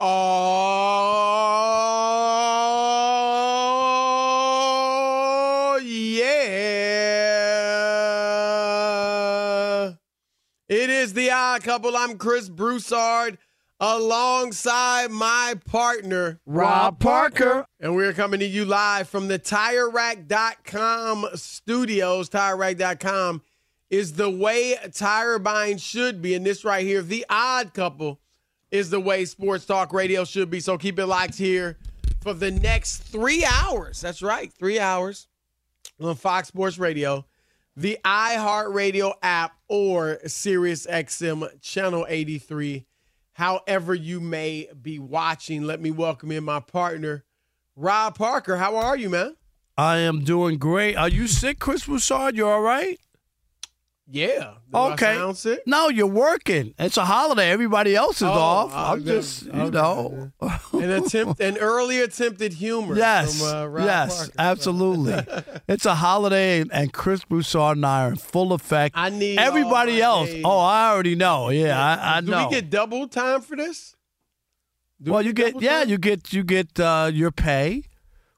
Oh, yeah. It is the odd couple. I'm Chris Broussard alongside my partner, Rob Parker. And we're coming to you live from the TireRack.com studios. TireRack.com is the way tire buying should be. And this right here, the odd couple, is the way sports talk radio should be. So keep it locked here for the next three hours. That's right, three hours on Fox Sports Radio, the iHeartRadio app, or SiriusXM Channel 83. However, you may be watching, let me welcome in my partner, Rob Parker. How are you, man? I am doing great. Are you sick, Chris Broussard? You all right? Yeah. Do okay. No, you're working. It's a holiday. Everybody else is oh, off. I'm just, you okay. know, an attempt, an early attempted humor. Yes, from, uh, yes, Parker. absolutely. it's a holiday, and Chris Broussard and I are in full effect. I need everybody else. Days. Oh, I already know. Yeah, I, I Do know. we get double time for this? Do well, we you get yeah, time? you get you get uh, your pay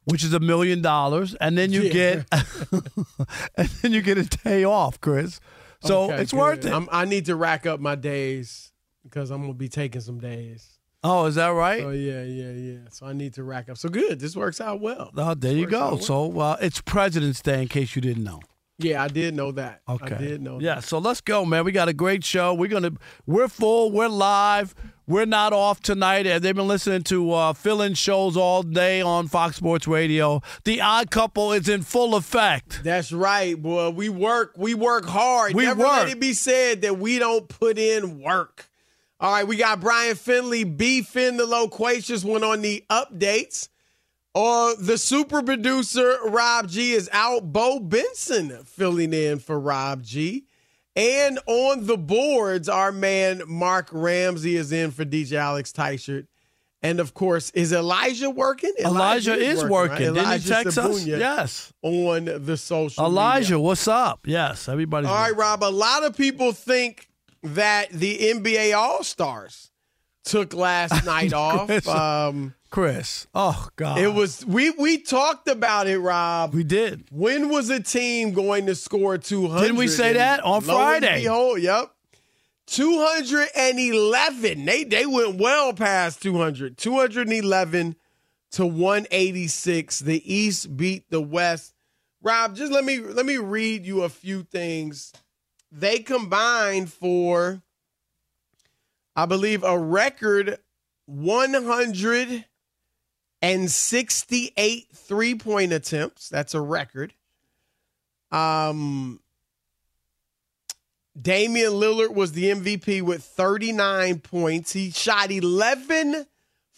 which is a million dollars, and then you Yeah. get, and then you get a day off, Chris. So Okay, it's good. worth it. I'm, I need to rack up my days because I'm gonna be taking some days. oh, is that right? Oh yeah, yeah, yeah. So I need to rack up. So good. This works out well. Oh, there you go. out well. So uh, it's President's Day, in case you didn't know. Yeah, I did know that. Okay. I did know. That. Yeah. So let's go, man. We got a great show. We're gonna. We're full. We're live. We're not off tonight. Uh, They've been listening to uh, fill-in shows all day on Fox Sports Radio. The Odd Couple is in full effect. That's right, boy. We work. We work hard. We Never work. let it be said that we don't put in work. All right, we got Brian Finley beefing the loquacious one on the updates. Or the super producer Rob G is out. Bo Benson filling in for Rob G. And on the boards, our man Mark Ramsey is in for DJ Alex Teichert. And of course, is Elijah working? Elijah, is working. right? Didn't he Elijah text us? Yes. On the social Elijah, media. what's up? Yes, everybody. All right, Rob. A lot of people think that the NBA All Stars took last night off. Chris. Um, Chris. Oh God. it was we we talked about it, Rob. We did. When was a team going to score 200? Didn't we say that on Friday? Behold, yep. 211. They they went well past 200. 211 to 186. The East beat the West. Rob, just let me let me read you a few things. They combined for I believe a record 168 three-point attempts. That's a record. Um Damian Lillard was the MVP with 39 points. He shot 11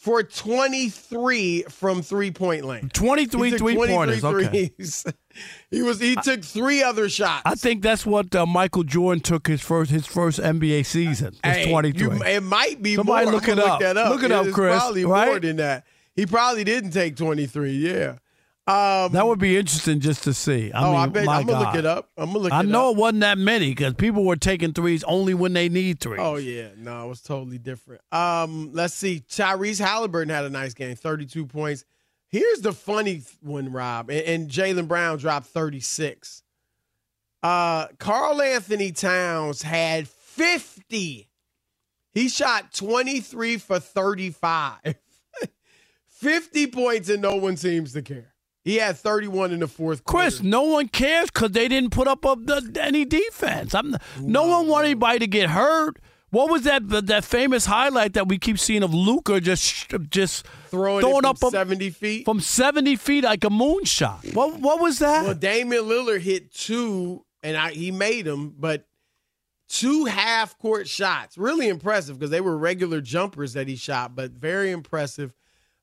for 23 from three-point land. 23 three 23 pointers. Okay. he was he took three other shots. I think that's what uh, Michael Jordan took his first his first NBA season. It's Hey, 23. you- it might be Somebody more. look it. Look, that up. Look it up, Chris, Probably right? more than that. He probably didn't take 23. Yeah. Um, that would be interesting just to see. I oh, mean, I bet I'm gonna God. look it up. I'm gonna look. I it know Up. it wasn't that many because people were taking threes only when they need threes. Oh yeah, no, it was totally different. Um, let's see. Tyrese Halliburton had a nice game, 32 points. Here's the funny one, Rob, and, and Jaylen Brown dropped 36. Uh, Karl-Anthony Towns had 50. He shot 23 for 35. 50 points and no one seems to care. He had 31 in the fourth quarter. Chris, no one cares because they didn't put up the, any defense. I'm, no one wanted anybody to get hurt. What was that that famous highlight that we keep seeing of Luka just just throwing, throwing it up 70 feet. from seventy feet like a moonshot? What what was that? Well, Damian Lillard hit two, and I, he made them, but two half court shots. Really impressive because they were regular jumpers that he shot, but very impressive.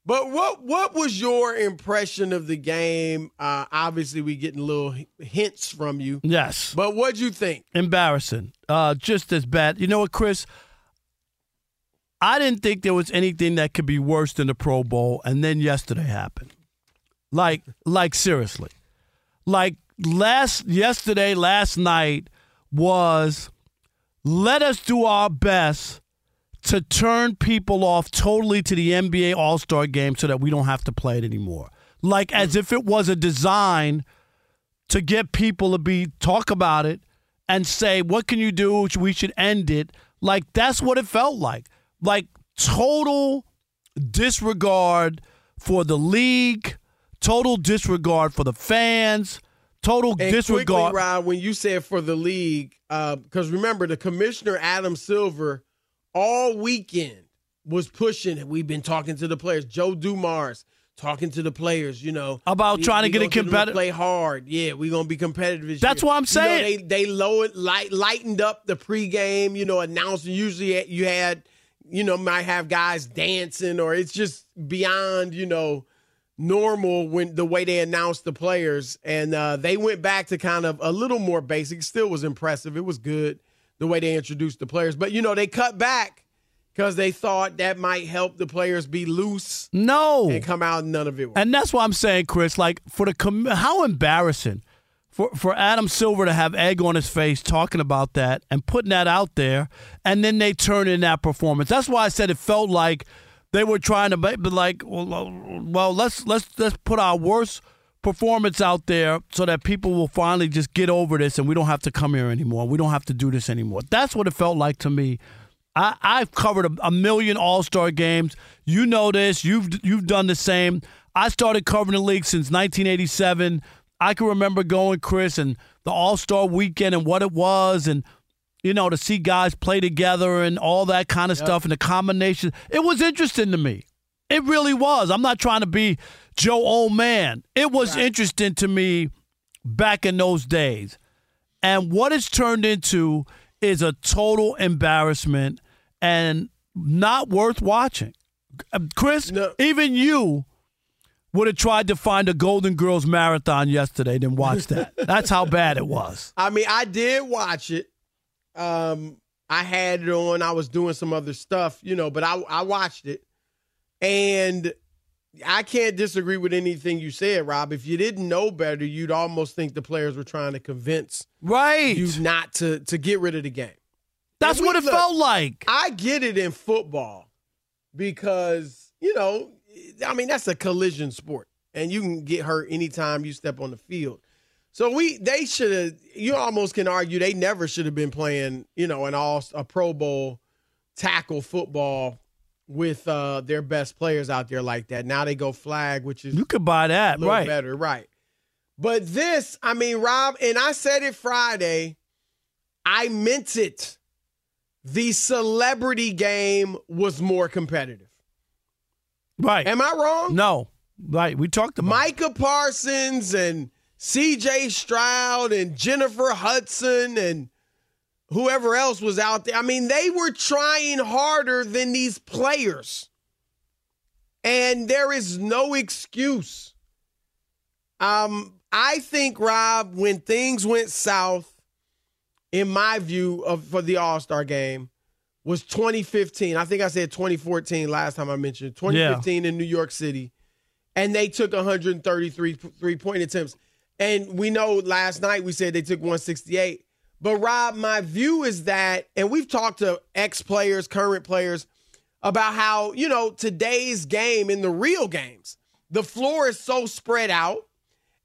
But what what was your impression of the game? Uh, obviously, we getting little hints from you, yes, but what'd you think? embarrassing. Uh, just as bad. You know what, Chris? I didn't think there was anything that could be worse than the Pro Bowl, and then yesterday happened. Like, like seriously, like last yesterday, last night was let us do our best to turn people off totally to the NBA All Star game so that we don't have to play it anymore. Like as if it was a design to get people to be talk about it and say, what can you do? We should end it. Like that's what it felt like. Like total disregard for the league, total disregard for the fans, total And disregard. quickly, Rob, when you said for the league, uh, because remember the commissioner Adam Silver all weekend was pushing. it. We've been talking to the players. Joe Dumars talking to the players. You know About trying to get it competitive. Play hard. Yeah, we're gonna be competitive. This That's year. what I'm You know, saying. they they lowered light lightened up the pregame. You know, announcing. Usually you had you know might have guys dancing or it's just beyond you know normal when the way they announced the players and uh, they went back to kind of a little more basic still was impressive it was good the way they introduced the players but you know they cut back because they thought that might help the players be loose no. and come out and none of it worked. And that's why I'm saying, Chris, like for the com- how embarrassing for for Adam Silver to have egg on his face talking about that and putting that out there, and then they turn in that performance. That's why I said it felt like they were trying to be be like, well, well, let's let's let's put our worst performance out there so that people will finally just get over this and we don't have to come here anymore. We don't have to do this anymore. That's what it felt like to me. I, I've covered a, a million All Star games. You know this. You've you've done the same. I started covering the league since 1987. I can remember going, Chris, and the All Star weekend and what it was, and you know to see guys play together and all that kind of stuff, and the combination. It was interesting to me. It really was. I'm not trying to be Joe Old Man. It was interesting to me back in those days. And what it's turned into is a total embarrassment and not worth watching. Chris, No. even you would have tried to find a Golden Girls marathon yesterday, then watch that. That's how bad it was. I mean, I did watch it. Um, I had it on. I was doing some other stuff, you know, but I I watched it, and I can't disagree with anything you said, Rob. If you didn't know better, you'd almost think the players were trying to convince right you not to to get rid of the game. That's we- what it look, felt like. I get it in football because, you know, I mean, that's a collision sport and you can get hurt anytime you step on the field. So we they should have you almost can argue they never should have been playing, you know, an all a Pro Bowl tackle football with uh their best players out there like that. Now they go flag, which is You could buy that, right? better, right? But this, I mean, Rob, and I said it Friday. I meant it. The celebrity game was more competitive. Right. Am I wrong? no. Right. We talked about. Micah Parsons and CJ Stroud and Jennifer Hudson and whoever else was out there. I mean, they were trying harder than these players. And there is no excuse. Um, I think, Rob, when things went south, in my view of for the All-Star game, was 2015. I think I said 2014 last time I mentioned it. 2015 in New York City and they took 133 three point attempts. And we know last night we said they took 168. But Rob, my view is that, and we've talked to ex players, current players, about how, you know, today's game in the real games, the floor is so spread out.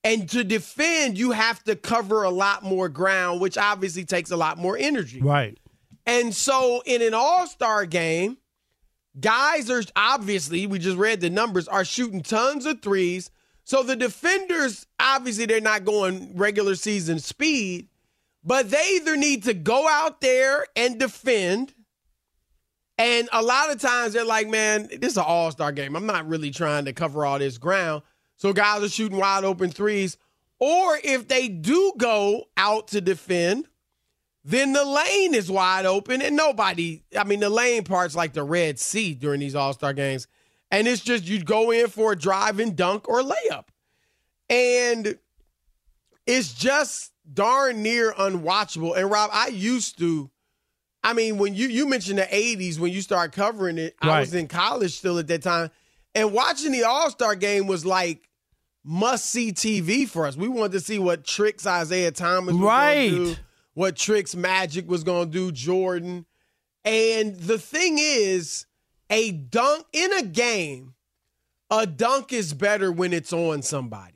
And to defend, you have to cover a lot more ground, which obviously takes a lot more energy. Right. And so in an all star game, guys are obviously, we just read the numbers, are shooting tons of threes. So the defenders, obviously, they're not going regular season speed, but they either need to go out there and defend. And a lot of times they're like, man, this is an all star game. I'm not really trying to cover all this ground. So guys are shooting wide open threes. Or if they do go out to defend, then the lane is wide open and nobody, I mean, the lane part's like the Red Sea during these All Star games. And it's just you go in for a drive and dunk or layup. And it's just darn near unwatchable. And Rob, I used to, I mean, when you you mentioned the 80s, when you start covering it, I was in college still at that time. And watching the All Star game was like must see TV for us. We wanted to see what tricks Isiah Thomas was Right. going to do, what tricks Magic was going to do, Jordan. And the thing is, a dunk in a game, a dunk is better when it's on somebody.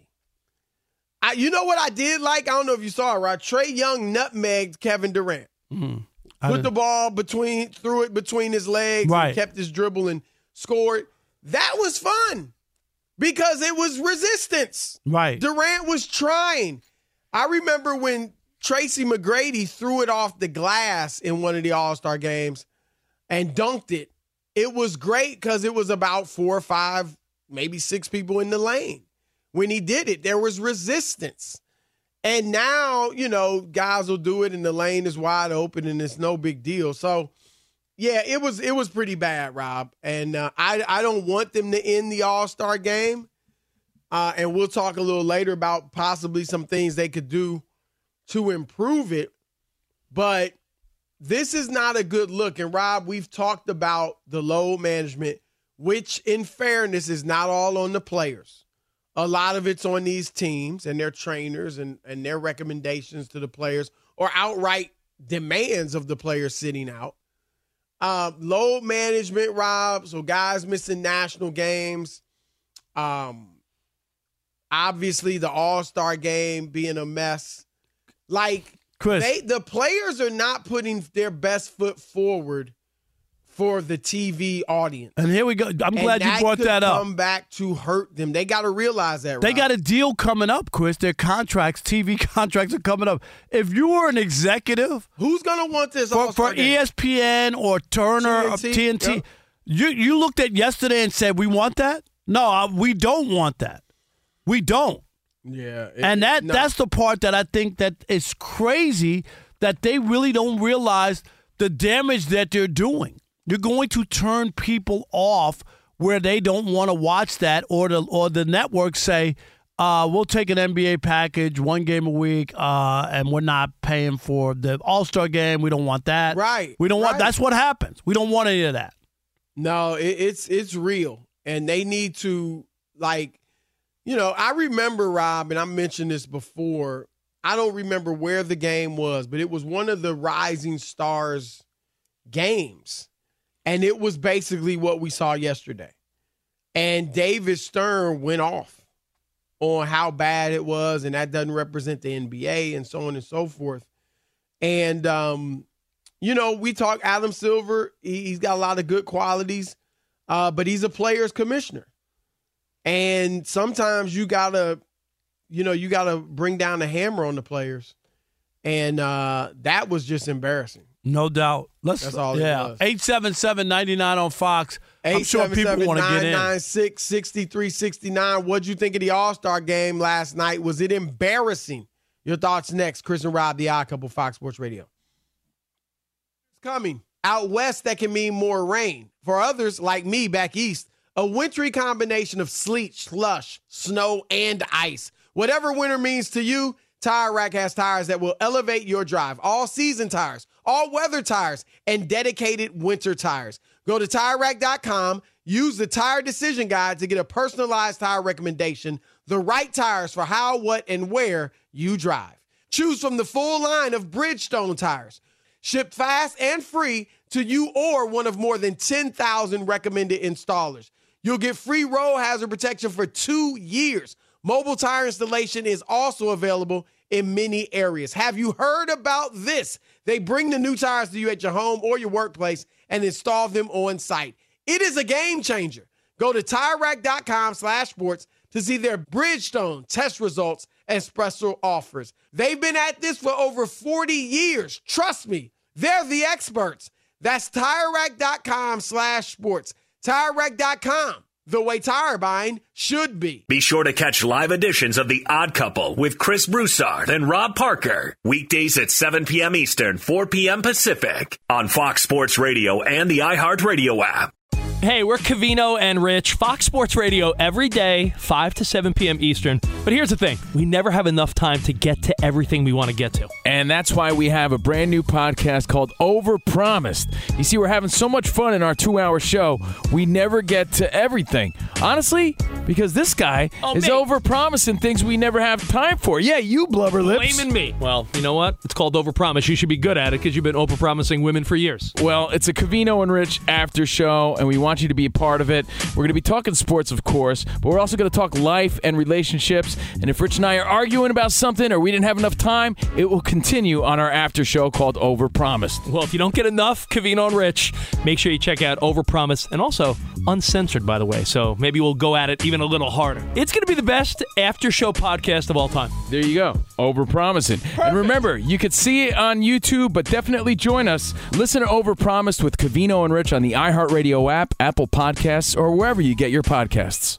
I, you know what I did like? I don't know if you saw it, right? Trae Young nutmegged Kevin Durant. Mm-hmm. Put didn't- the ball between, threw it between his legs, Right. kept his dribble and scored. That was fun because it was resistance. Right. Durant was trying. I remember when Tracy McGrady threw it off the glass in one of the All Star games and dunked it. It was great because it was about four or five, maybe six people in the lane. When he did it, there was resistance. And now, you know, guys will do it and the lane is wide open and it's no big deal. So, yeah, it was it was pretty bad, Rob. And uh, I I don't want them to end the All Star game. Uh, and we'll talk a little later about possibly some things they could do to improve it. But this is not a good look. And Rob, we've talked about the load management, which in fairness is not all on the players. A lot of it's on these teams and their trainers and, and their recommendations to the players or outright demands of the players sitting out. Uh, load management, Rob. So guys missing national games. Um, obviously the All Star game being a mess. Like Chris. they, the players are not putting their best foot forward for the TV audience. and here we go. I'm And glad you brought that up. Come back to hurt them. They got to realize that. They Rob. got a deal coming up, Chris. Their contracts, TV contracts are coming up. If you were an executive Who's gonna want this for, for? ESPN or Turner or TNT, TNT, yep. you you looked at yesterday and said, "We want that." No, we don't want that. We don't. Yeah, it- And that no. that's the part that I think that is crazy that they really don't realize the damage that they're doing. You're going to turn people off where they don't want to watch that or the or the network say, uh, we'll take an NBA package, one game a week, uh, and we're not paying for the All Star game. We don't want that. Right. We don't want. right. That's what happens. We don't want any of that. No, it, it's it's real, and they need to like, you know. I remember Rob, and I mentioned this before. I don't remember where the game was, but it was one of the Rising Stars games, and it was basically what we saw yesterday. And David Stern went off on how bad it was, and that doesn't represent the NBA, and so on and so forth. And um, you know, we talk Adam Silver. He, he's got a lot of good qualities, uh, but he's a player's commissioner. And sometimes you gotta, you know, you gotta bring down the hammer on the players. And uh, that was just embarrassing. No doubt. Let's. That's all it Yeah. was. Eight seven seven ninety nine on Fox. I'm sure people want to get in. 877 6369 What'd you think of the All Star game last night? Was it embarrassing? Your thoughts next. Chris and Rob, the Odd Couple, Fox Sports Radio. It's coming. Out west, that can mean more rain. For others, like me back east, a wintry combination of sleet, slush, snow, and ice. Whatever winter means to you, Tire Rack has tires that will elevate your drive. All season tires, all weather tires, and dedicated winter tires. Go to TireRack.com, use the Tire Decision Guide to get a personalized tire recommendation, the right tires for how, what, and where you drive. Choose from the full line of Bridgestone tires. Ship fast and free to you or one of more than 10,000 recommended installers. You'll get free roll hazard protection for two years. Mobile tire installation is also available in many areas. Have you heard about this? They bring the new tires to you at your home or your workplace and install them on site. It is a game changer. Go to TireRack.com slash sports to see their Bridgestone test results and special offers. They've been at this for over 40 years. Trust me, they're the experts. That's TireRack.com slash sports. TireRack.com, the way tire buying should be. Be sure to catch live editions of The Odd Couple with Chris Broussard and Rob Parker. Weekdays at 7 p.m. Eastern, 4 p.m. Pacific on Fox Sports Radio and the iHeartRadio app. Hey, we're Covino and Rich, Fox Sports Radio every day, 5 to 7 p.m. Eastern. But here's the thing we never have enough time to get to everything we want to get to. And that's why we have a brand new podcast called Overpromised. You see, we're having so much fun in our two hour show, we never get to everything. Honestly, because this guy Oh, is me. overpromising things we never have time for. Yeah, you blubber lips. Blaming me. Well, you know what? It's called overpromise. You should be good at it because you've been overpromising women for years. Well, it's a Covino and Rich after show, and we want you to be a part of it. We're going to be talking sports, of course, but we're also going to talk life and relationships. And if Rich and I are arguing about something or we didn't have enough time, it will continue on our after show called Overpromised. Well, if you don't get enough Covino and Rich, make sure you check out Overpromise and also uncensored, by the way. So maybe we'll go at it even a little harder. It's going to be the best after show podcast of all time. There you go. Overpromising. And remember, you could see it on YouTube, but definitely join us. Listen to Overpromised with Covino and Rich on the iHeartRadio app, Apple Podcasts, or wherever you get your podcasts.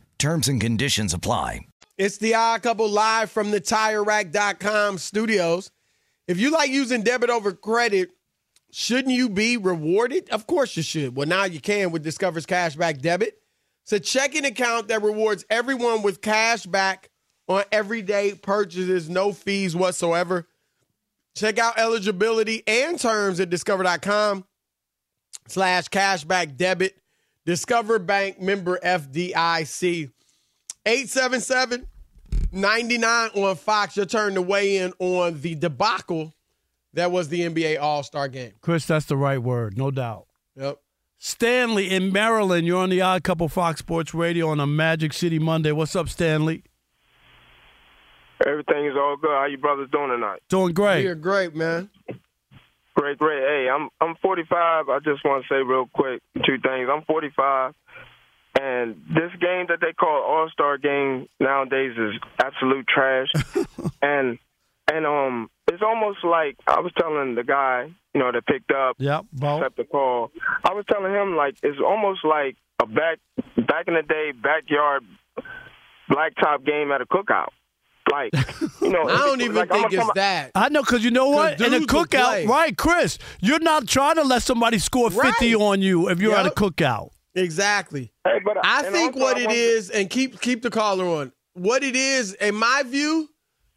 Terms and conditions apply. It's the odd couple live from the TireRack.com studios. If you like using debit over credit, shouldn't you be rewarded? Of course you should. Well, now you can with Discover's Cashback Debit. It's a checking account that rewards everyone with cash back on everyday purchases, no fees whatsoever. Check out eligibility and terms at discover.com slash cashback debit. Discover Bank member FDIC. 877 99 on Fox. Your turn to weigh in on the debacle that was the NBA All Star game. Chris, that's the right word, no doubt. Yep. Stanley in Maryland, you're on the Odd Couple Fox Sports Radio on a Magic City Monday. What's up, Stanley? Everything is all good. How you brothers doing tonight? Doing great. You're great, man. Great, great. Hey, I'm I'm 45. I just want to say real quick two things. I'm 45, and this game that they call All Star Game nowadays is absolute trash. and and um, it's almost like I was telling the guy, you know, that picked up, yep, accept the call. I was telling him like it's almost like a back back in the day backyard blacktop game at a cookout. Like, you know, I don't even like, think it's that. I know, because you know what? In a cookout, right, Chris, you're not trying to let somebody score 50 on you if you're at a Yep. cookout. Exactly. Hey, but uh, I and think also what I it want to- is, and keep keep the caller on. What it is, in my view,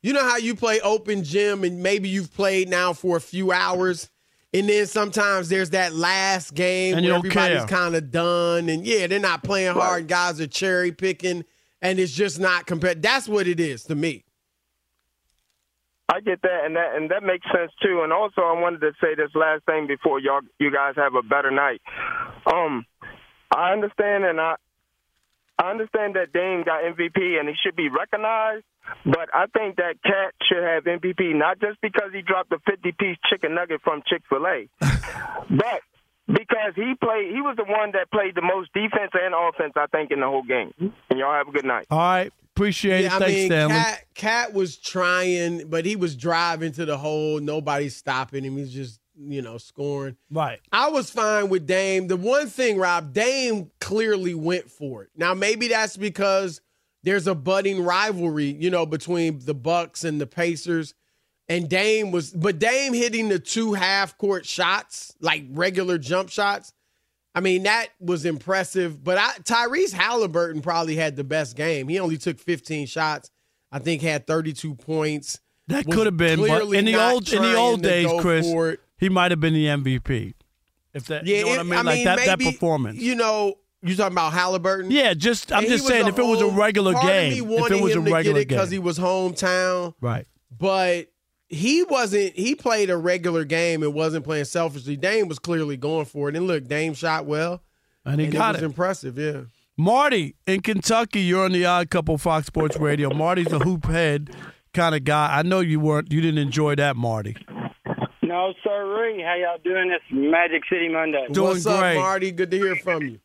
you know how you play open gym, and maybe you've played now for a few hours, and then sometimes there's that last game And you where don't everybody's care. kind of done, and yeah, they're not playing hard. Guys are cherry picking, and it's just not compared. That's what it is to me. I get that, and that and that makes sense too. And also, I wanted to say this last thing before y'all, you guys have a better night. Um, I understand, and I I understand that Dame got MVP, and he should be recognized. But I think that Cat should have MVP not just because he dropped a 50-piece chicken nugget from Chick Fil A, but because he played. He was the one that played the most defense and offense, I think, in the whole game. And y'all have a good night. All right. Appreciate Yeah, it. I Thanks, mean, Stanley. Cat, Cat was trying, but he was driving to the hole. Nobody's stopping him. He's just, you know, scoring. Right. I was fine with Dame. The one thing, Rob, Dame clearly went for it. Now, maybe that's because there's a budding rivalry, you know, between the Bucks and the Pacers. And Dame was, but Dame hitting the two half court shots, like regular jump shots. I mean, that was impressive. But I, Tyrese Halliburton probably had the best game. He only took 15 shots. I think had 32 points. That could have been, but in the old in the old days, Chris, he might have been the MVP. If that, Yeah, you know what I mean? I like mean, that, that performance. You know, you talking about Halliburton? Yeah, just I'm And just saying if it was a regular game, if it was a regular it because he was hometown, right? But he wasn't. He played a regular game and wasn't playing selfishly. Dame was clearly going for it. And look, Dame shot well, And he got it was it. impressive. Yeah. Marty in Kentucky, you're on the Odd Couple Fox Sports Radio. Marty's a hoop head kind of guy. I know you weren't. You didn't enjoy that, Marty. No, sir. How y'all doing this Magic City Monday? What's up, Marty? Good to hear from you.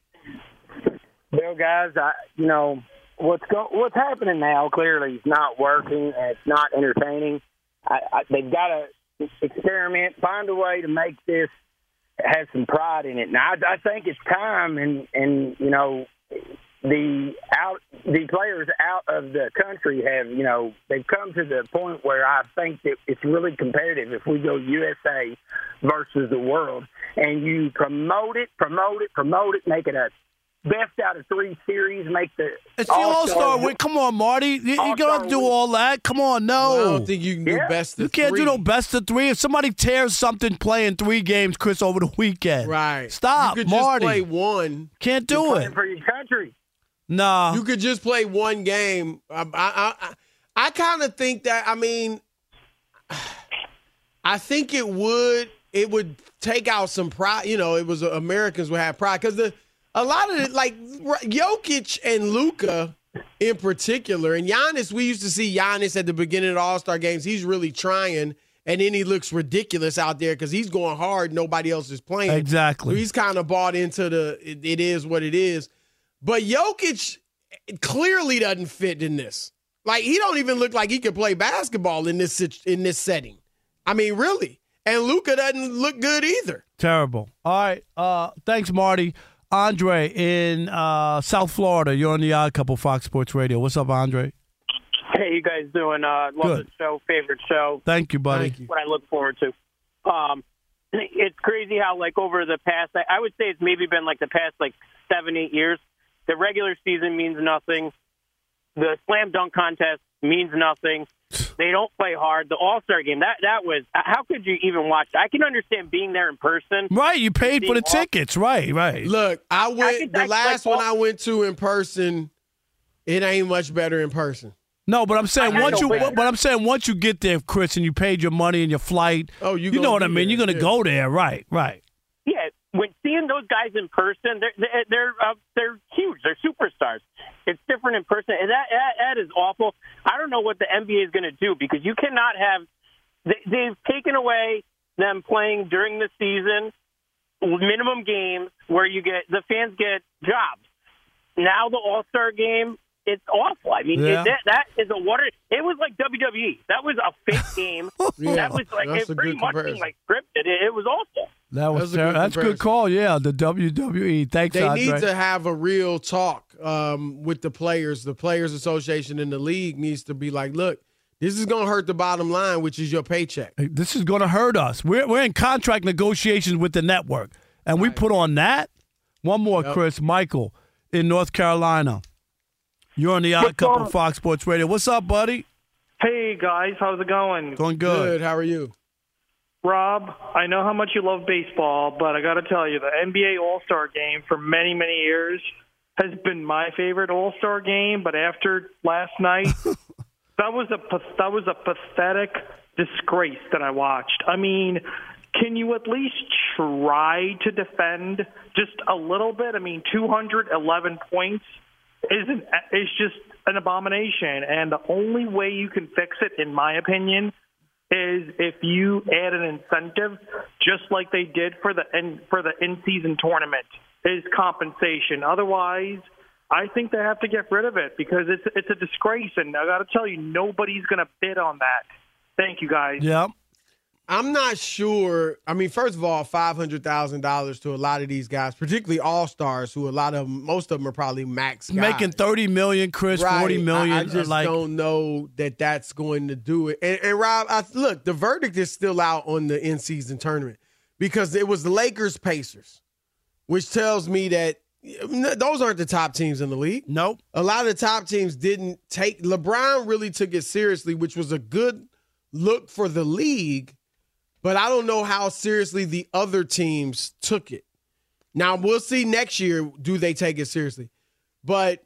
Well, guys, I, you know what's go, what's happening now. Clearly, is not working. And it's not entertaining. I, I, they've got to experiment, find a way to make this have some pride in it. Now, I, I think it's time, and and you know the out the players out of the country have you know they've come to the point where I think that it's really competitive if we go USA versus the world and you promote it, promote it, promote it, make it a best out of three series, make the It's the All Star week. Come on, Marty. You, you don't have to do all that. Come on, no. Well, I don't think you can do best of You can't three. do no best of three. If somebody tears something playing three games, Chris, over the weekend, Right. Stop, You could Marty. just play one. Can't do it. for your country. Nah. You could just play one game. I I I, I kind of think that. I mean, I think it would it would take out some pride. You know, it was uh, Americans would have pride because the a lot of it, like Jokic and Luka in particular, and Giannis. We used to see Giannis at the beginning of the All Star games. He's really trying. And then he looks ridiculous out there because he's going hard. Nobody else is playing. Exactly. So he's kind of bought into the it, it is what it is. But Jokic clearly doesn't fit in this. Like he don't even look like he could play basketball in this in this setting. I mean, really. And Luka doesn't look good either. Terrible. All right. Uh, thanks, Marty. Andre in uh, South Florida. You're on the Odd Couple Fox Sports Radio. What's up, Andre? Hey, you guys doing? Uh, love Good. the show. Favorite show. Thank you, buddy. What I look forward to. Um, it's crazy how like over the past, I, I would say it's maybe been like the past like seven, eight years. The regular season means nothing. The slam dunk contest means nothing. They don't play hard. The All Star game that that was. How could you even watch? I can understand being there in person. Right, you paid for the all- tickets. Right, right. Look, I went could- the I last like, one I went to in person. It ain't much better in person. No, but I'm saying I once you, know, but- but I'm saying once you get there, Chris, and you paid your money and your flight. Oh, you you know what I mean. there, You're gonna yeah. go there, right? Right. Seeing those guys in person, they're they're they're, uh, they're huge. They're superstars. It's different in person, and that that, that is awful. I don't know what the NBA is going to do because you cannot have. They, they've taken away them playing during the season, minimum games where you get the fans get jobs. Now the All Star game. It's awful. I mean, Yeah. it, that that is a water. It was like WWE. That was a fake game. Yeah, that was like it pretty much comparison. like scripted. It, it was awful. That was That's a good that's a good call. Yeah, the WWE. Thanks, They Andre. need to have a real talk um, with the players. The Players Association in the league needs to be like, look, this is going to hurt the bottom line, which is your paycheck. This is going to hurt us. We're we're in contract negotiations with the network, and we put on that. One more, Yep. Chris Michael in North Carolina. You're on the Odd What's Couple going- Fox Sports Radio. What's up, buddy? Hey guys, how's it going? Going good. How are you? Rob, I know how much you love baseball, but I got to tell you, the NBA All Star game for many, many years has been my favorite All Star game. But after last night, that was a that was a pathetic disgrace that I watched. I mean, can you at least try to defend just a little bit? I mean, 211 points isn't is just an abomination, and the only way you can fix it, in my opinion, is if you add an incentive, just like they did for the in, for the in season tournament, is compensation. Otherwise, I think they have to get rid of it because it's it's a disgrace, and I got to tell you, nobody's going to bid on that. Thank you, guys. Yep. I'm not sure. I mean, first of all, five hundred thousand dollars to a lot of these guys, particularly all stars, who a lot of them, most of them are probably max guys. Making thirty million, Chris. Right. Forty million. I, I uh, just like don't know that that's going to do it. And, and Rob, I, look, the verdict is still out on the in-season tournament because it was the Lakers Pacers, which tells me that those aren't the top teams in the league. Nope. A lot of the top teams didn't take. LeBron really took it seriously, which was a good look for the league. But I don't know how seriously the other teams took it. Now we'll see next year. Do they take it seriously? But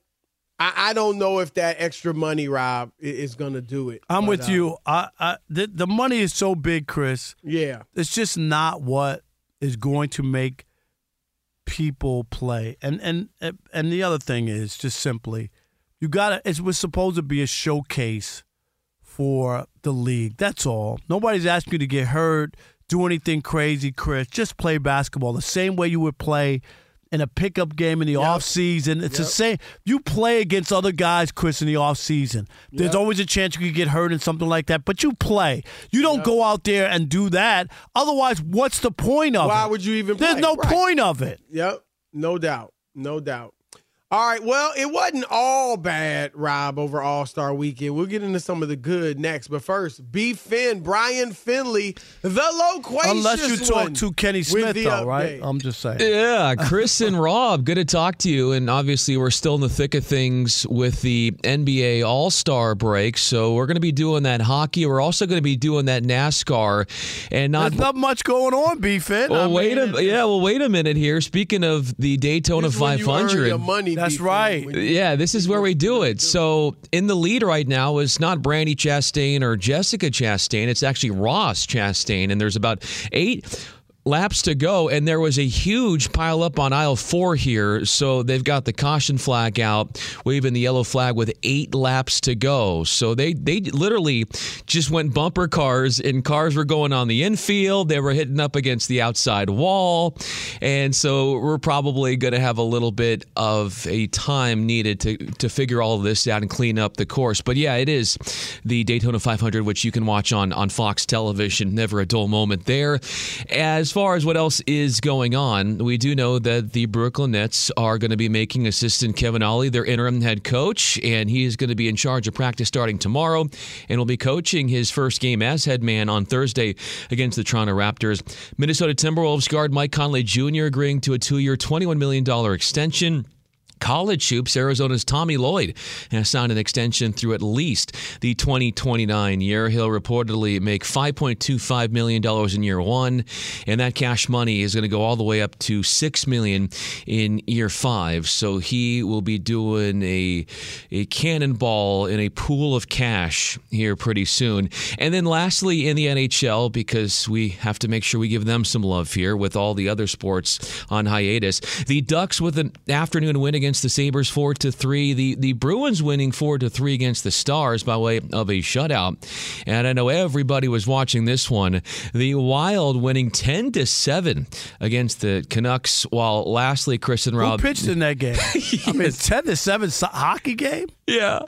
I, I don't know if that extra money, Rob, is going to do it. I'm But, with uh, you. I, I the, the money is so big, Chris. Yeah. It's just not what is going to make people play. And and and the other thing is just simply you got to it was supposed to be a showcase for the league. That's all. Nobody's asking you to get hurt, do anything crazy, Chris. Just play basketball the same way you would play in a pickup game in the off season. It's the same. You play against other guys, Chris, in the off season. There's Yep. always a chance you could get hurt in something like that, but you play. You don't go out there and do that. Otherwise, what's the point of it? Why would you even There's play? no Right. point of it. Yep. No doubt. No doubt. All right. Well, it wasn't all bad, Rob, over All Star Weekend. We'll get into some of the good next. But first, B. Finn, Brian Finley, the loquacious Unless you talk to Kenny Smith, the though, right? I'm just saying. Yeah, Chris and Rob, good to talk to you. And obviously, we're still in the thick of things with the NBA All Star break. So we're going to be doing that hockey. We're also going to be doing that NASCAR. And not. There's not much going on, B. Finn. well, I wait mean, a yeah. Well, wait a minute here. Speaking of the Daytona This is when you earn 500, your money, That's right. when yeah, this is where we do it. So in the lead right now is not Brandy Chastain or Jessica Chastain. It's actually Ross Chastain, and there's about eight laps to go, and there was a huge pile up on aisle four here. So they've got the caution flag out, waving the yellow flag with eight laps to go. So they they literally just went bumper cars, and cars were going on the infield. They were hitting up against the outside wall, and so we're probably going to have a little bit of a time needed to to figure all of this out and clean up the course. But yeah, it is the Daytona 500, which you can watch on on Fox Television. Never a dull moment there. As far as what else is going on, we do know that the Brooklyn Nets are going to be making assistant Kevin Ollie their interim head coach, and he is going to be in charge of practice starting tomorrow, and will be coaching his first game as head man on Thursday against the Toronto Raptors. Minnesota Timberwolves guard Mike Conley Jr. agreeing to a two-year, $21 million extension. College hoops, Arizona's Tommy Lloyd has signed an extension through at least the 2029 year. He'll reportedly make $5.25 million in year one, and that cash money is going to go all the way up to 6 million in year five. So he will be doing a, a cannonball in a pool of cash here pretty soon. And then lastly, in the NHL, because we have to make sure we give them some love here with all the other sports on hiatus, the Ducks with an afternoon win against the Sabres four to three. The the Bruins winning four to three against the Stars by way of a shutout. And I know everybody was watching this one. The Wild winning ten to seven against the Canucks. While lastly, Chris and Who Rob pitched in that game? I mean, ten to seven hockey game. Yeah.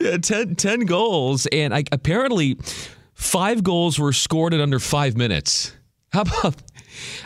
yeah 10, 10 goals. And I, apparently, five goals were scored in under five minutes. How about.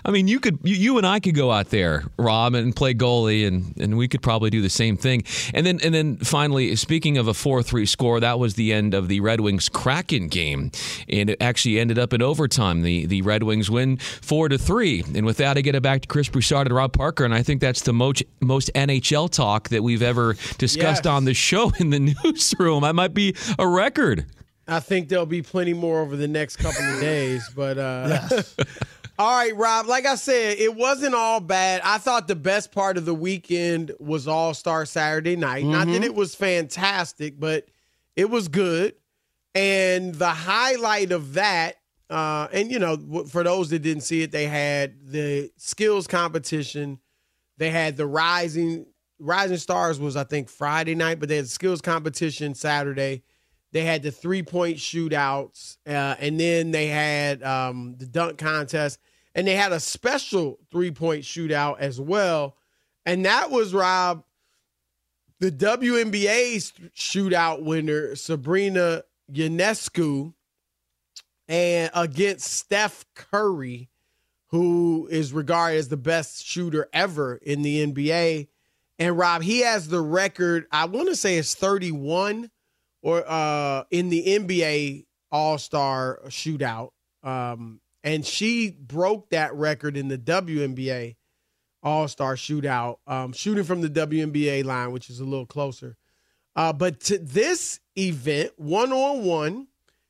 I mean, you could, you, you and I could go out there, Rob, and play goalie, and, and we could probably do the same thing. And then, and then finally, speaking of a four-three score, that was the end of the Red Wings Kraken game, and it actually ended up in overtime. The the Red Wings win four to three. And with that, I get it back to Chris Broussard and Rob Parker, and I think that's the most most NHL talk that we've ever discussed Yes. on the show in the newsroom. I might be a record. I think there'll be plenty more over the next couple of days. But uh all right, Rob, like I said, it wasn't all bad. I thought the best part of the weekend was All Star Saturday night. Not that Mhm. it was fantastic, but it was good. And the highlight of that, uh, and you know, for those that didn't see it, they had the skills competition. They had the rising rising stars was I think Friday night, but they had the skills competition Saturday. They had the three point shootouts, uh, and then they had um, the dunk contest, and they had a special three point shootout as well. And that was Rob, the WNBA shootout winner, Sabrina Ionescu, and against Steph Curry, who is regarded as the best shooter ever in the NBA. And Rob, he has the record, I want to say it's 31 or uh in the NBA All-Star shootout. Um and she broke that record in the WNBA All-Star shootout, um shooting from the WNBA line, which is a little closer. Uh but to this event, one-on-one,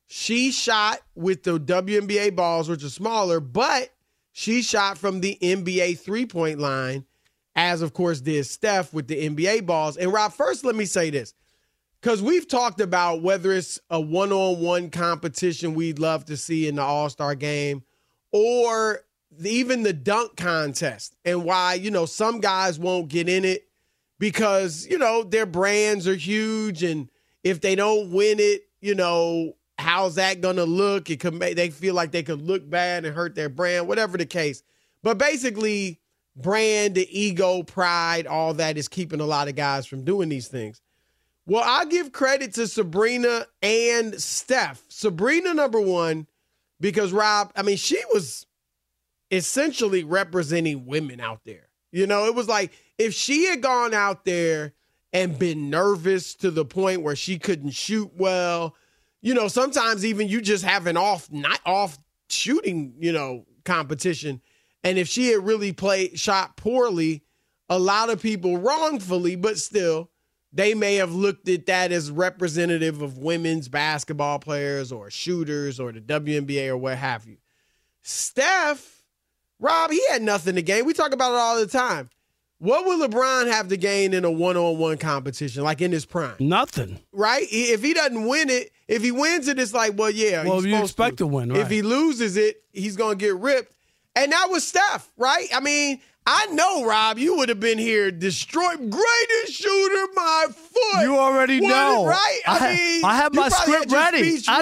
She shot with the WNBA balls, which are smaller, but she shot from the NBA three point line, as of course did Steph with the NBA balls. And Rob, first, let me say this because we've talked about whether it's a one on one competition we'd love to see in the All Star game or even the dunk contest and why, you know, some guys won't get in it because, you know, their brands are huge. And if they don't win it, you know, how's that going to look? It could make, they feel like they could look bad and hurt their brand, whatever the case. But basically, brand, ego, pride, all that is keeping a lot of guys from doing these things. Well, I'll give credit to Sabrina and Steph. Sabrina, number one, because Rob, I mean, she was essentially representing women out there. You know, it was like if she had gone out there and been nervous to the point where she couldn't shoot well, you know, sometimes even you just have an off not off shooting, you know, competition. And if she had really played shot poorly, a lot of people wrongfully, but still, they may have looked at that as representative of women's basketball players or shooters or the WNBA or what have you. Steph, Rob, he had nothing to gain. We talk about it all the time. What will LeBron have to gain in a one-on-one competition, like in his prime? Nothing. Right? If he doesn't win it, if he wins it, it's like, well, yeah. Well, you expect to, to win. Right? If he loses it, he's gonna get ripped. And that was Steph, right? I mean, I know, Rob, you would have been here, destroyed, greatest shooter, my foot. You already What- know, right? I, I, mean, I have my script had ready. I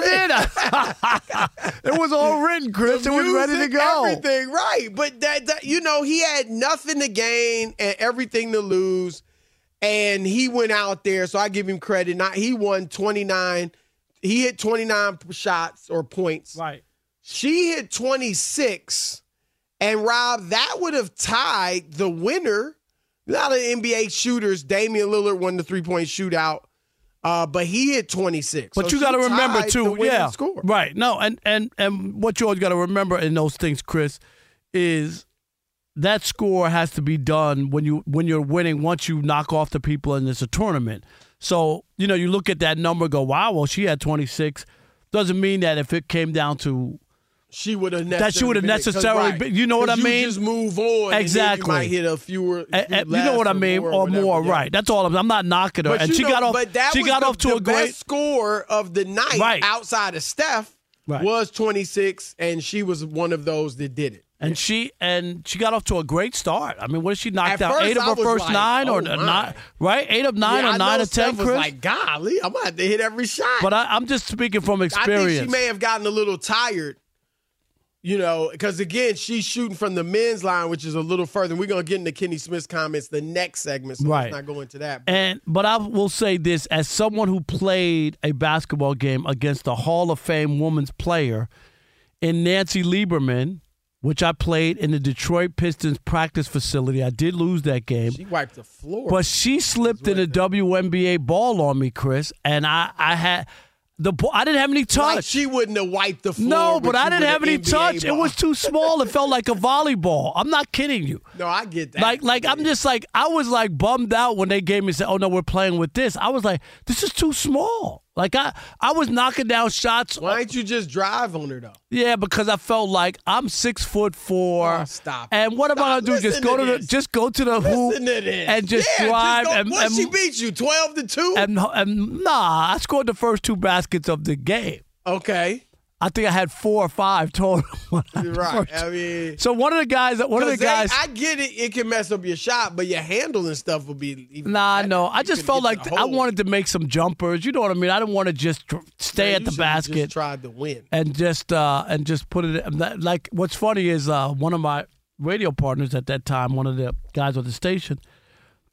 did. it was all written, Chris. The it was ready to music, go. Everything, right? But that, that, you know, he had nothing to gain and everything to lose, and he went out there. So I give him credit. Not he won twenty nine. He hit twenty nine shots or points. Right. She hit twenty six, and Rob, that would have tied the winner. A lot of NBA shooters. Damian Lillard won the three point shootout. Uh, but he hit 26. But So you got to remember too, yeah, score. right? No, and and and what you always got to remember in those things, Chris, is that score has to be done when you when you're winning. Once you knock off the people and it's a tournament, so you know you look at that number, go, wow, well she had 26. Doesn't mean that if it came down to she would have that she would have necessarily been. You know what I mean? just move on. Exactly. you might hit a fewer. A- a- you know what I mean, more, or more, yeah. right? That's all. I'm, I'm not knocking her, But and she know, got off. But that she was got the, off to a great. best score of the night Right. outside of Steph Right. was 26, and she was one of those that did it. And she and she got off to a great start. I mean, what did she knock out? Eight of her first like, nine, or oh, nine, right? Eight of nine, Yeah, or I nine of ten, Chris. like, golly, I'm gonna have to hit every shot. but I, I'm just speaking from I experience. think she may have gotten a little tired, you know, because again, she's shooting from the men's line, which is a little further. We're gonna get into Kenny Smith's comments the next segment, so Right. let's not go into that. And but I will say this: as someone who played a basketball game against a Hall of Fame women's player in Nancy Lieberman, which I played in the Detroit Pistons practice facility, I did lose that game. She wiped the floor. But she slipped in a WNBA ball on me, Chris, and I I had the ball. I didn't have any touch. Like she wouldn't have wiped the floor. no, but I didn't have any NBA touch. It was too small. It felt like a volleyball. I'm not kidding you. No, I get that. Like, like I'm just like I was like bummed out when they gave me said, "Oh no, we're playing with this." I was like, "This is too small." Like I, I was knocking down shots. Why didn't you just drive on her though? Yeah, because I felt like I'm six foot four. Oh, stop And what am I gonna do? Just go to to the, just go to the hoop Listen this. and just Yeah, drive. go- and, what and, she beat you, twelve to two. and, and nah, I scored the first two baskets of the game. Okay, I think I had four or five total. Right. I mean, So one of the guys, one of the 'cause they- guys. I get it. It can mess up your shot, but your handling stuff will be. Even, Nah, no. I just felt like I wanted to make some jumpers. You know what I mean? I didn't want to just tr- stay Man, at the basket Just tried to win. and just uh and just put it in- like what's funny is uh one of my radio partners at that time, one of the guys on the station,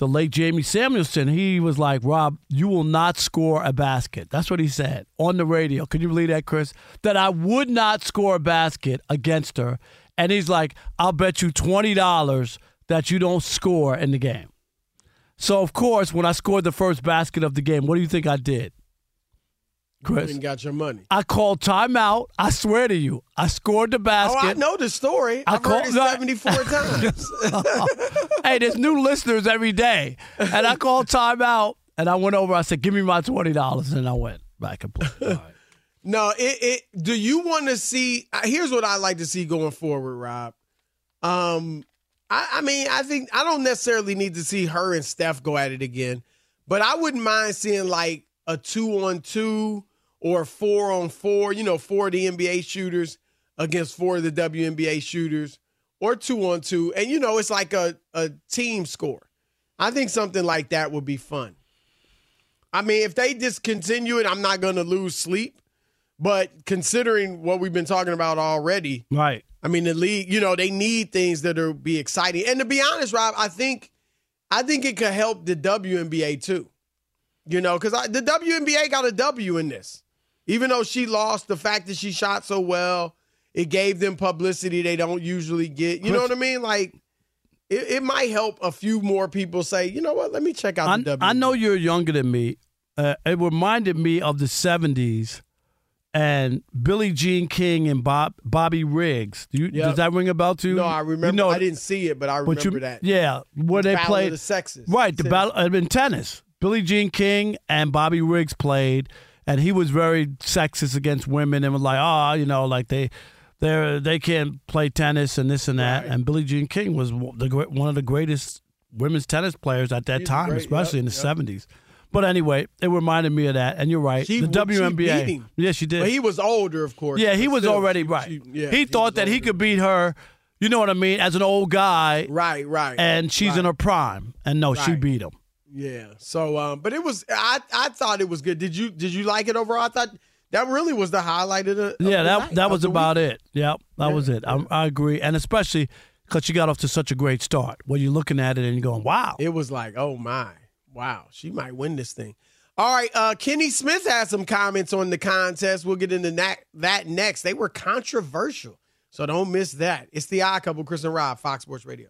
the late Jamie Samuelson, he was like, "Rob, you will not score a basket." That's what he said on the radio. Can you believe that, Chris? That I would not score a basket against her. And he's like, "I'll bet you $20 that you don't score in the game." So, of course, when I scored the first basket of the game, what do you think I did? You Chris. and got your money. I called timeout. I swear to you, I scored the basket. Oh. I know the story. I I've heard it called- seventy-four times. hey, there's new listeners every day, and I called timeout, and I went over. I said, "Give me my twenty dollars," and I went back and played. No, it, it do you want to see uh, here's what I like to see going forward, Rob. Um I, I mean, I think I don't necessarily need to see her and Steph go at it again, but I wouldn't mind seeing like a two on two or four on four, you know, four of the NBA shooters against four of the WNBA shooters, or two on two. And you know, it's like a, a team score. I think something like that would be fun. I mean, if they discontinue it, I'm not gonna lose sleep. But considering what we've been talking about already, right? I mean, the league, you know, they need things that are be exciting. And to be honest, Rob, I think, I think it could help the WNBA too. You know, because the WNBA got a W in this, even though she lost. The fact that she shot so well, it gave them publicity they don't usually get. You know what I mean? Like, it, it might help a few more people say, you know what? Let me check out I, the. I know you're younger than me. Uh, it reminded me of the '70s and Billie Jean King and Bob Bobby Riggs. Do you, Yep. Does that ring a bell to you? No, I remember. You know, I didn't see it, but I but remember you- that. Yeah, where The they Battle of played the Sexes. Right, the Tennis. battle uh, in tennis. Billie Jean King and Bobby Riggs played, and he was very sexist against women and was like, oh, you know, like they. They they can't play tennis and this and that, and Billie Jean King was the great- one of the greatest women's tennis players at that She's time, great, especially yep, in the yep. seventies. But anyway, it reminded me of that, and you're right. She- the WNBA, him. yeah, she did. But he was older, of course. Yeah, he was still, already right. she- yeah, he thought that he could beat her. You know what I mean? As an old guy, right, right, and she's in her prime, and no, she beat him. Yeah. So, um, but it was. I I thought it was good. Did you Did you like it overall? I thought that really was the highlight of the. of Yeah, the that night, that was about week. it. Yep, that was it. I, I agree, and especially because she got off to such a great start. When you're looking at it and you're going, "Wow!" It was like, oh my, wow, she might win this thing. All right, uh, Kenny Smith has some comments on the contest. We'll get into that, that next. They were controversial, so don't miss that. It's the Odd Couple, Chris and Rob, Fox Sports Radio.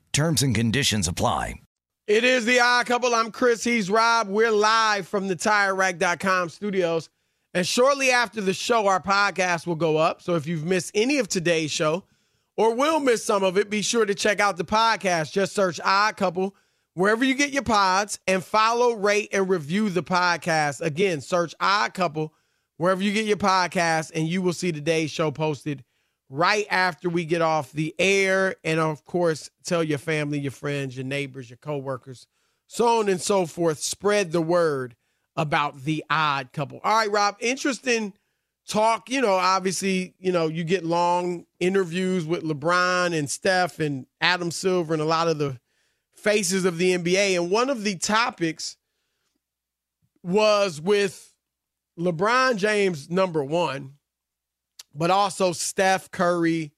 Terms and conditions apply. It is the odd couple. I'm Chris. He's Rob. We're live from the TireRack.com studios. And shortly after the show, our podcast will go up. So if you've missed any of today's show or will miss some of it, be sure to check out the podcast. Just search Odd Couple wherever you get your pods and follow, rate, and review the podcast. Again, search Odd Couple wherever you get your podcast, and you will see today's show posted right after we get off the air. And of course, tell your family, your friends, your neighbors, your coworkers, so on and so forth. Spread the word about the odd couple. All right, Rob, interesting talk. You know, obviously, you know, you get long interviews with LeBron and Steph and Adam Silver and a lot of the faces of the NBA. And one of the topics was with LeBron James, number one, but also Steph Curry,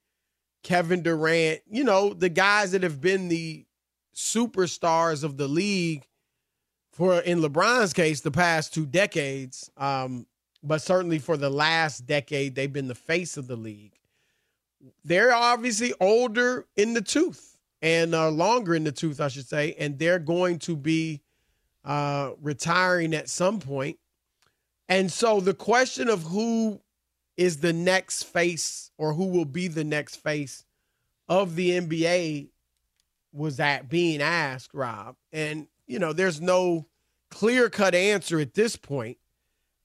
Kevin Durant, you know, the guys that have been the superstars of the league for, in LeBron's case, the past two decades. Um, but certainly for the last decade, they've been the face of the league. They're obviously older in the tooth and uh, longer in the tooth, I should say, and they're going to be uh, retiring at some point. And so the question of who is the next face or who will be the next face of the NBA was that being asked, Rob. And, you know, there's no clear cut answer at this point.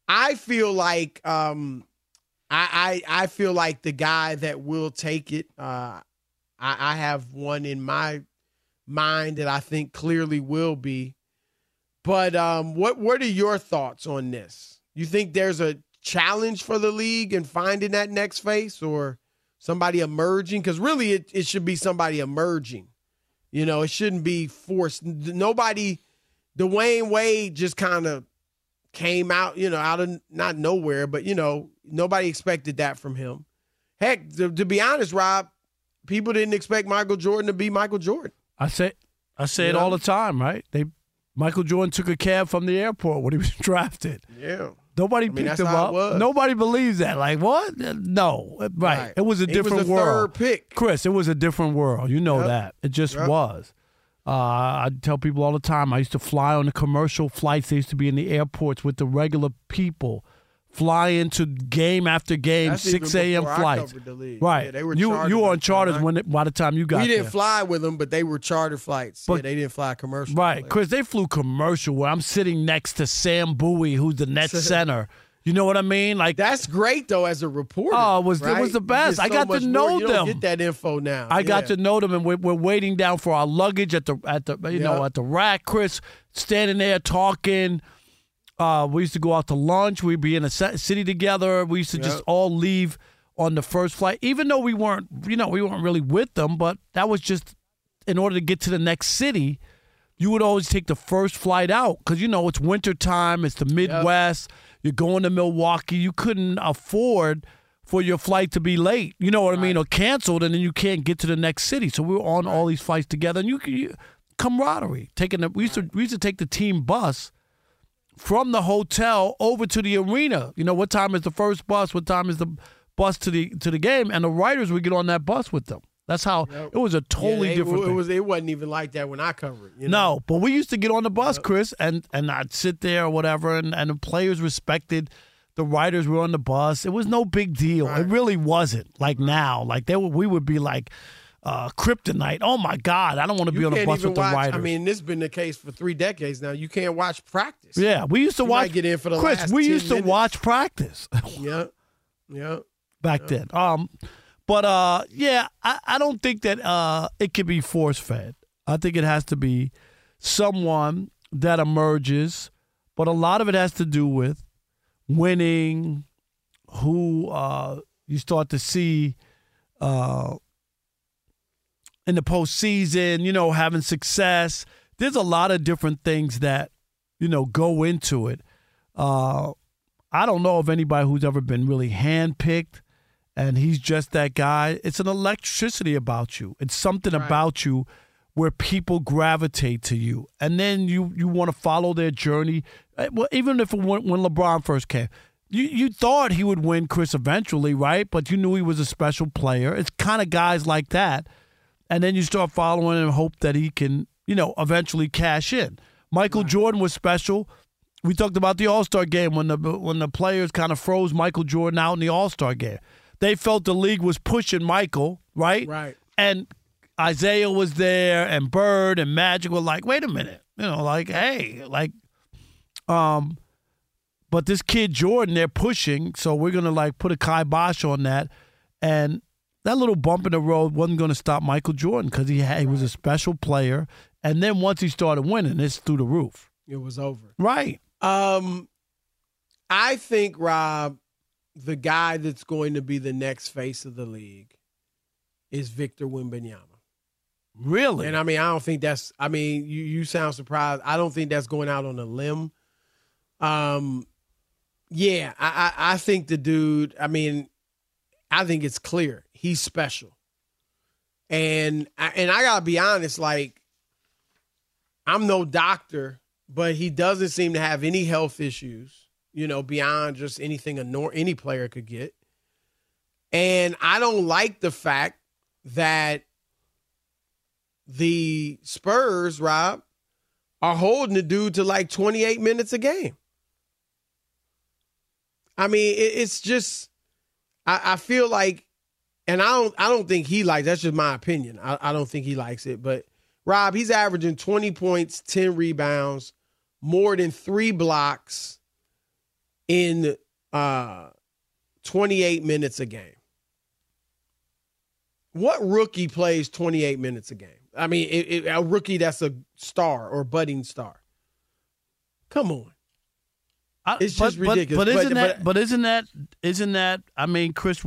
I feel like um I I, I feel like the guy that will take it, uh I, I have one in my mind that I think clearly will be. But um what what are your thoughts on this? You think there's a challenge for the league and finding that next face or somebody emerging? Because really, it, it should be somebody emerging. You know, it shouldn't be forced. Nobody, Dwyane Wade just kind of came out, you know, out of not nowhere, but, you know, nobody expected that from him. Heck, to, to be honest, Rob, people didn't expect Michael Jordan to be Michael Jordan. I say, I say You it all the time, right? They, Michael Jordan took a cab from the airport when he was drafted. Yeah. Nobody I mean, picked him up. Nobody believes that. Like what? No, right. Right. It was a He was different world. pick. Chris, it was a different world. You know Yep. that. It just Yep. was. Uh, I tell people all the time. I used to fly on the commercial flights. They used to be in the airports with the regular people, fly into game after game, That's six a.m. flights. covered the league. Right. Yeah, they were you you were on time charters when by the time you got we didn't there. fly with them, but they were charter flights. yeah, But- they didn't fly commercial. Right, Chris. They flew commercial where I'm sitting next to Sam Bowie, who's the net center. You know what I mean? Like that's great though as a reporter. Oh, it was it was the best. get I got to more. know You them. get that info now. I got to know them, and we're, we're waiting down for our luggage at the at the you know at the rack. Chris standing there talking. Uh, we used to go out to lunch. We'd be in a city together. We used to just all leave on the first flight, even though we weren't you know we weren't really with them. But that was just in order to get to the next city. You would always take the first flight out because you know it's winter time. It's the Midwest. You're going to Milwaukee. You couldn't afford for your flight to be late. You know what I mean, or canceled, and then you can't get to the next city. So we were on all these flights together, and you, you camaraderie. Taking the, we used to we used to take the team bus from the hotel over to the arena. You know what time is the first bus? What time is the bus to the to the game? And the writers would get on that bus with them. That's how it was a totally Yeah, they- different. It thing. was. It wasn't even like that when I covered. You know? No, but we used to get on the bus, Chris, and and I'd sit there or whatever, and, and the players respected the writers were on the bus. It was no big deal. It really wasn't like now. Like they were, we would be like uh, kryptonite. Oh my God, I don't want to be on a bus with the watch. writers. I mean, this has been the case for three decades now. You can't watch practice. yeah, we used to You watch. get in for the Chris, last we 10 used to minutes. watch practice. Yeah, yeah. back then. Um, but uh, yeah, I, I don't think that uh, it can be force fed. I think it has to be someone that emerges, but a lot of it has to do with winning, who uh, you start to see uh, in the postseason, you know, having success. There's a lot of different things that, you know, go into it. Uh, I don't know of anybody who's ever been really handpicked and he's just that guy. It's an electricity about you. It's something right. about you where people gravitate to you, and then you you want to follow their journey. Uh, well, even if when, when LeBron first came, you you thought he would win Chris eventually, right? But you knew he was a special player. It's kind of guys like that, and then you start following and hope that he can, you know, eventually cash in. Michael. Jordan was special. We talked about the All Star game when the when the players kind of froze Michael Jordan out in the All Star game they felt the league was pushing Michael, right? Right. And Isiah was there, and Bird and Magic were like, wait a minute, you know, like, hey, like, um, but this kid Jordan, they're pushing, so we're gonna like put a kibosh on that, and that little bump in the road wasn't gonna stop Michael Jordan because he had, he was a special player, and then once he started winning, it's through the roof. It was over. Right. Um, I think Rob the guy that's going to be the next face of the league is Victor Wembanyama. Really? And I mean, I don't think that's. I mean, you you sound surprised. I don't think that's going out on a limb. Um, yeah, I I, I think the dude. I mean, I think it's clear he's special. And and I gotta be honest, like I'm no doctor, but he doesn't seem to have any health issues you know, beyond just anything a nor- any player could get. And I don't like the fact that the Spurs, Rob, are holding the dude to like 28 minutes a game. I mean, it's just I, I, feel like, and I don't I don't think he likes. That's just my opinion. I, I don't think he likes it. But Rob, he's averaging 20 points, 10 rebounds, more than three blocks in uh, 28 minutes a game. What rookie plays 28 minutes a game? I mean, it, it, a rookie that's a star or budding star. Come on. It's just but, ridiculous. But, but isn't but, that? But isn't that? Isn't that? I mean, Chris.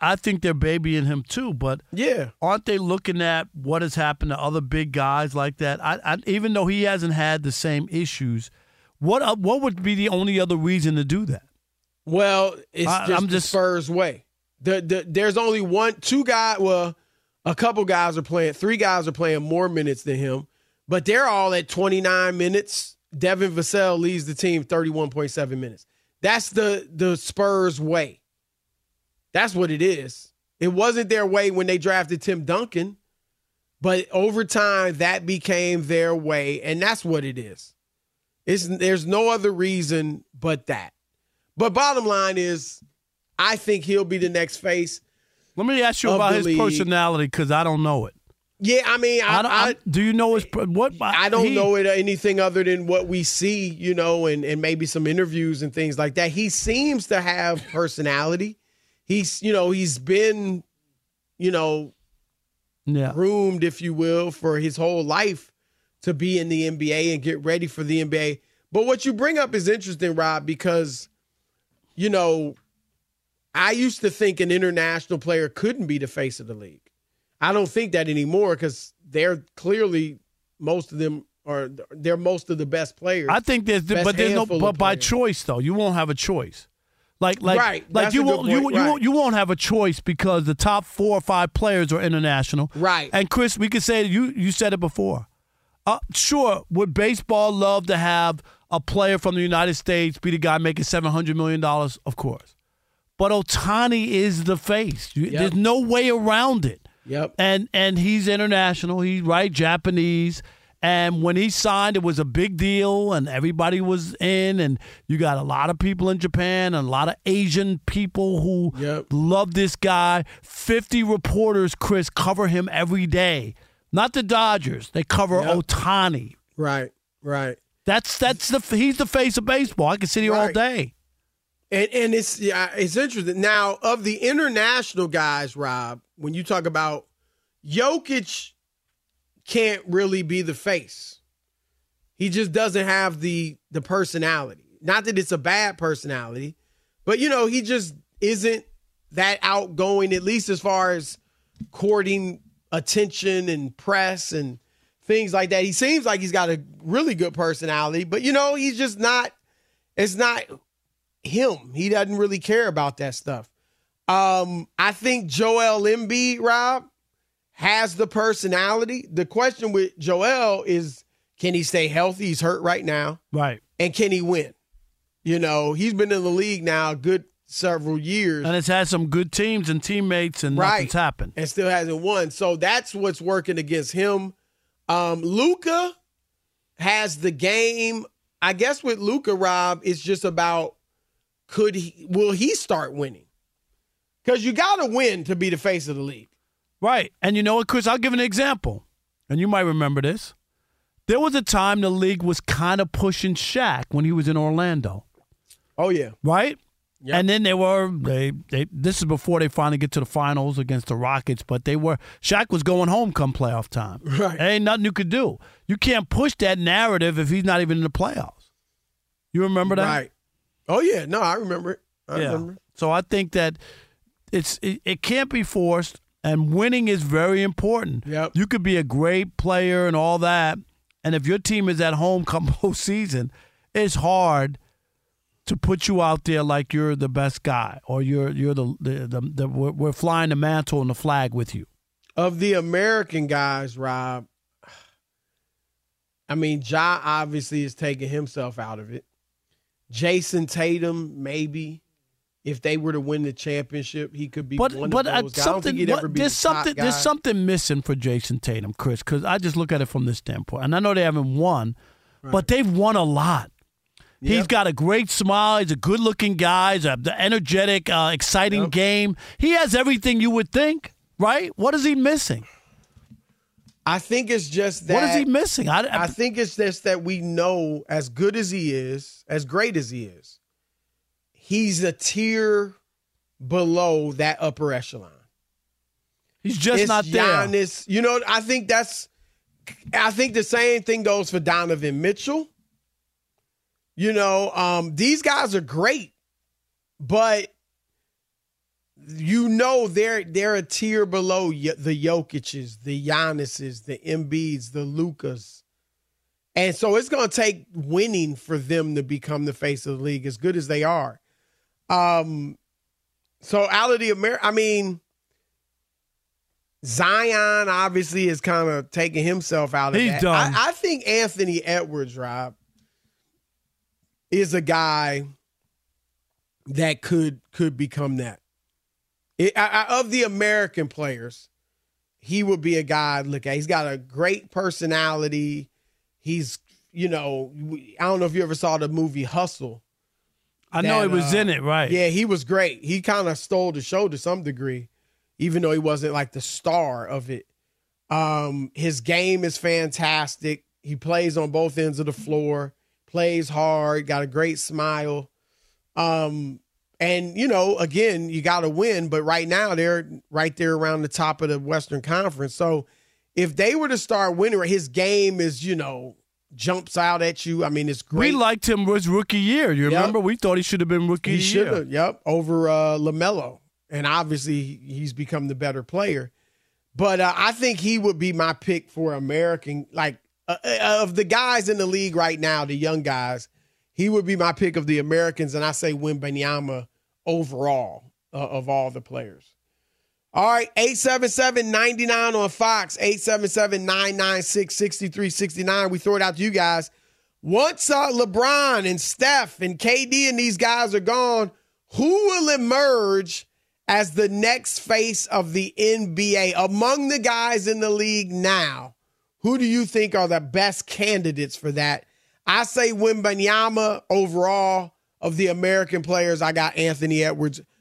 I, think they're babying him too. But yeah, aren't they looking at what has happened to other big guys like that? I, I even though he hasn't had the same issues, what uh, what would be the only other reason to do that? Well, it's I, just, I'm just Spurs way. The, the, there's only one, two guys. Well, a couple guys are playing. Three guys are playing more minutes than him, but they're all at 29 minutes. Devin Vassell leads the team 31.7 minutes. That's the the Spurs way. That's what it is. It wasn't their way when they drafted Tim Duncan, but over time that became their way, and that's what it is. It's, there's no other reason but that. But bottom line is, I think he'll be the next face. Let me ask you about his league. personality because I don't know it. Yeah, I mean, I, I, I do you know his what? I don't he, know it anything other than what we see, you know, and and maybe some interviews and things like that. He seems to have personality. He's, you know, he's been, you know, yeah. groomed, if you will, for his whole life to be in the NBA and get ready for the NBA. But what you bring up is interesting, Rob, because, you know, I used to think an international player couldn't be the face of the league. I don't think that anymore because they're clearly most of them are they're most of the best players. I think there's but there's no but by choice though. You won't have a choice. Like like right. like That's you won't you, right. you won't you won't have a choice because the top four or five players are international. Right. And Chris, we could say you you said it before. Uh, sure, would baseball love to have a player from the United States be the guy making seven hundred million dollars? Of course, but Ohtani is the face. Yep. There's no way around it. Yep. And and he's international. He's right Japanese. And when he signed, it was a big deal, and everybody was in. And you got a lot of people in Japan and a lot of Asian people who yep. love this guy. 50 reporters, Chris, cover him every day. Not the Dodgers. They cover yep. Ohtani. Right, right. That's that's the he's the face of baseball. I can sit here right. all day. And and it's yeah, it's interesting. Now, of the international guys, Rob, when you talk about Jokic can't really be the face. He just doesn't have the the personality. Not that it's a bad personality, but you know, he just isn't that outgoing, at least as far as courting attention and press and things like that. He seems like he's got a really good personality, but you know, he's just not it's not him. He doesn't really care about that stuff. Um, I think Joel Embiid, Rob, has the personality. The question with Joel is can he stay healthy? He's hurt right now. Right. And can he win? You know, he's been in the league now a good several years. And it's had some good teams and teammates, and Right. nothing's happened. and still hasn't won. So that's what's working against him. Um, Luka has the game. I guess with Luka, Rob, it's just about could he will he start winning? Because you got to win to be the face of the league. Right. And you know what, Chris? I'll give an example. And you might remember this. There was a time the league was kind of pushing Shaq when he was in Orlando. Oh yeah. Right? And then they were they they this is before they finally get to the finals against the Rockets, but they were Shaq was going home come playoff time. Right. There ain't nothing you could do. You can't push that narrative if he's not even in the playoffs. You remember that? Right. Oh yeah. No, I remember it. I yeah. remember. So I think that it's it, it can't be forced, and winning is very important. Yep. You could be a great player and all that, and if your team is at home come postseason, it's hard to put you out there like you're the best guy or you're you're the the, the, the we're, we're flying the mantle and the flag with you. Of the American guys, Rob, I mean, Ja obviously is taking himself out of it. Jayson Tatum, maybe. If they were to win the championship, he could be But one but of uh, those guys. I something what- be there's the something there's something missing for Jayson Tatum, Chris, because I just look at it from this standpoint, and I know they haven't won, but they've won a lot. He's got a great smile. He's a good-looking guy. He's a the energetic, uh, exciting game. He has everything you would think, right? What is he missing? I think it's just that. What is he missing? I, I think it's just that we know, as good as he is, as great as he is, he's a tier below that upper echelon. He's just It's not there. Giannis. You know, I think that's. I think the same thing goes for Donovan Mitchell. You know, um, these guys are great, but you know they're they're a tier below the Jokic's, the Giannis's, the Embiid's, the Lukas. And so it's going to take winning for them to become the face of the league as good as they are. Um so out of the Amer I mean Zion obviously is kind of taking himself out of He's that. done. I, I think Anthony Edwards, Rob, is a guy that could could become that. It, I, I- of the American players, he would be a guy. I'd Look at. He's got a great personality. He's, you know, I don't know if you ever saw the movie Hustle. I know that, he was uh, in it, right? Yeah, he was great. He kind of stole the show to some degree, even though he wasn't like the star of it. Um, his game is fantastic. He plays on both ends of the floor, plays hard, got a great smile. Um, and you know, again, you got to win, but right now they're right there around the top of the Western Conference. So if they were to start winning, his game is, you know, jumps out at you. I mean, it's great. We liked him was rookie year. You Yep. remember? We thought he should have been rookie He should year. have. Yep, over uh, LaMelo, and obviously he's become the better player. But uh, I think he would be my pick for American. Like uh, uh, of the guys in the league right now, the young guys, he would be my pick of the Americans, and I say Wembanyama overall uh, of all the players. All right, 877-99 on Fox, 877-996-6369. We throw it out to you guys. Once uh, LeBron and Steph and KD and these guys are gone, who will emerge as the next face of the NBA among the guys in the league now? Who do you think are the best candidates for that? I say Wembanyama overall of the American players. I got Anthony Edwards.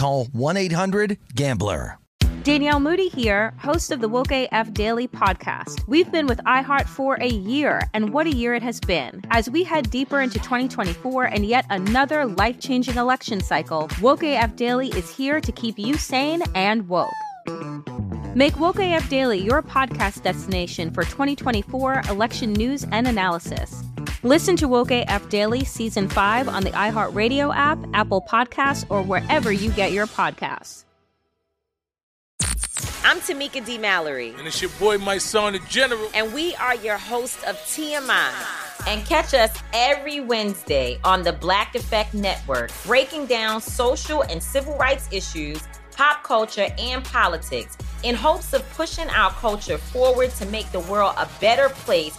call 1-800-GAMBLER. Danielle Moody here, host of the Woke AF Daily podcast. We've been with iHeart for a year, and what a year it has been. As we head deeper into 2024 and yet another life changing election cycle, Woke AF Daily is here to keep you sane and woke. Make Woke AF Daily your podcast destination for 2024 election news and analysis. Listen to Woke AF Daily Season 5 on the iHeartRadio app, Apple Podcasts, or wherever you get your podcasts. I'm Tamika D. Mallory. And it's your boy, Mysonne, the General. And we are your hosts of TMI. And catch us every Wednesday on the Black Effect Network, breaking down social and civil rights issues, pop culture, and politics in hopes of pushing our culture forward to make the world a better place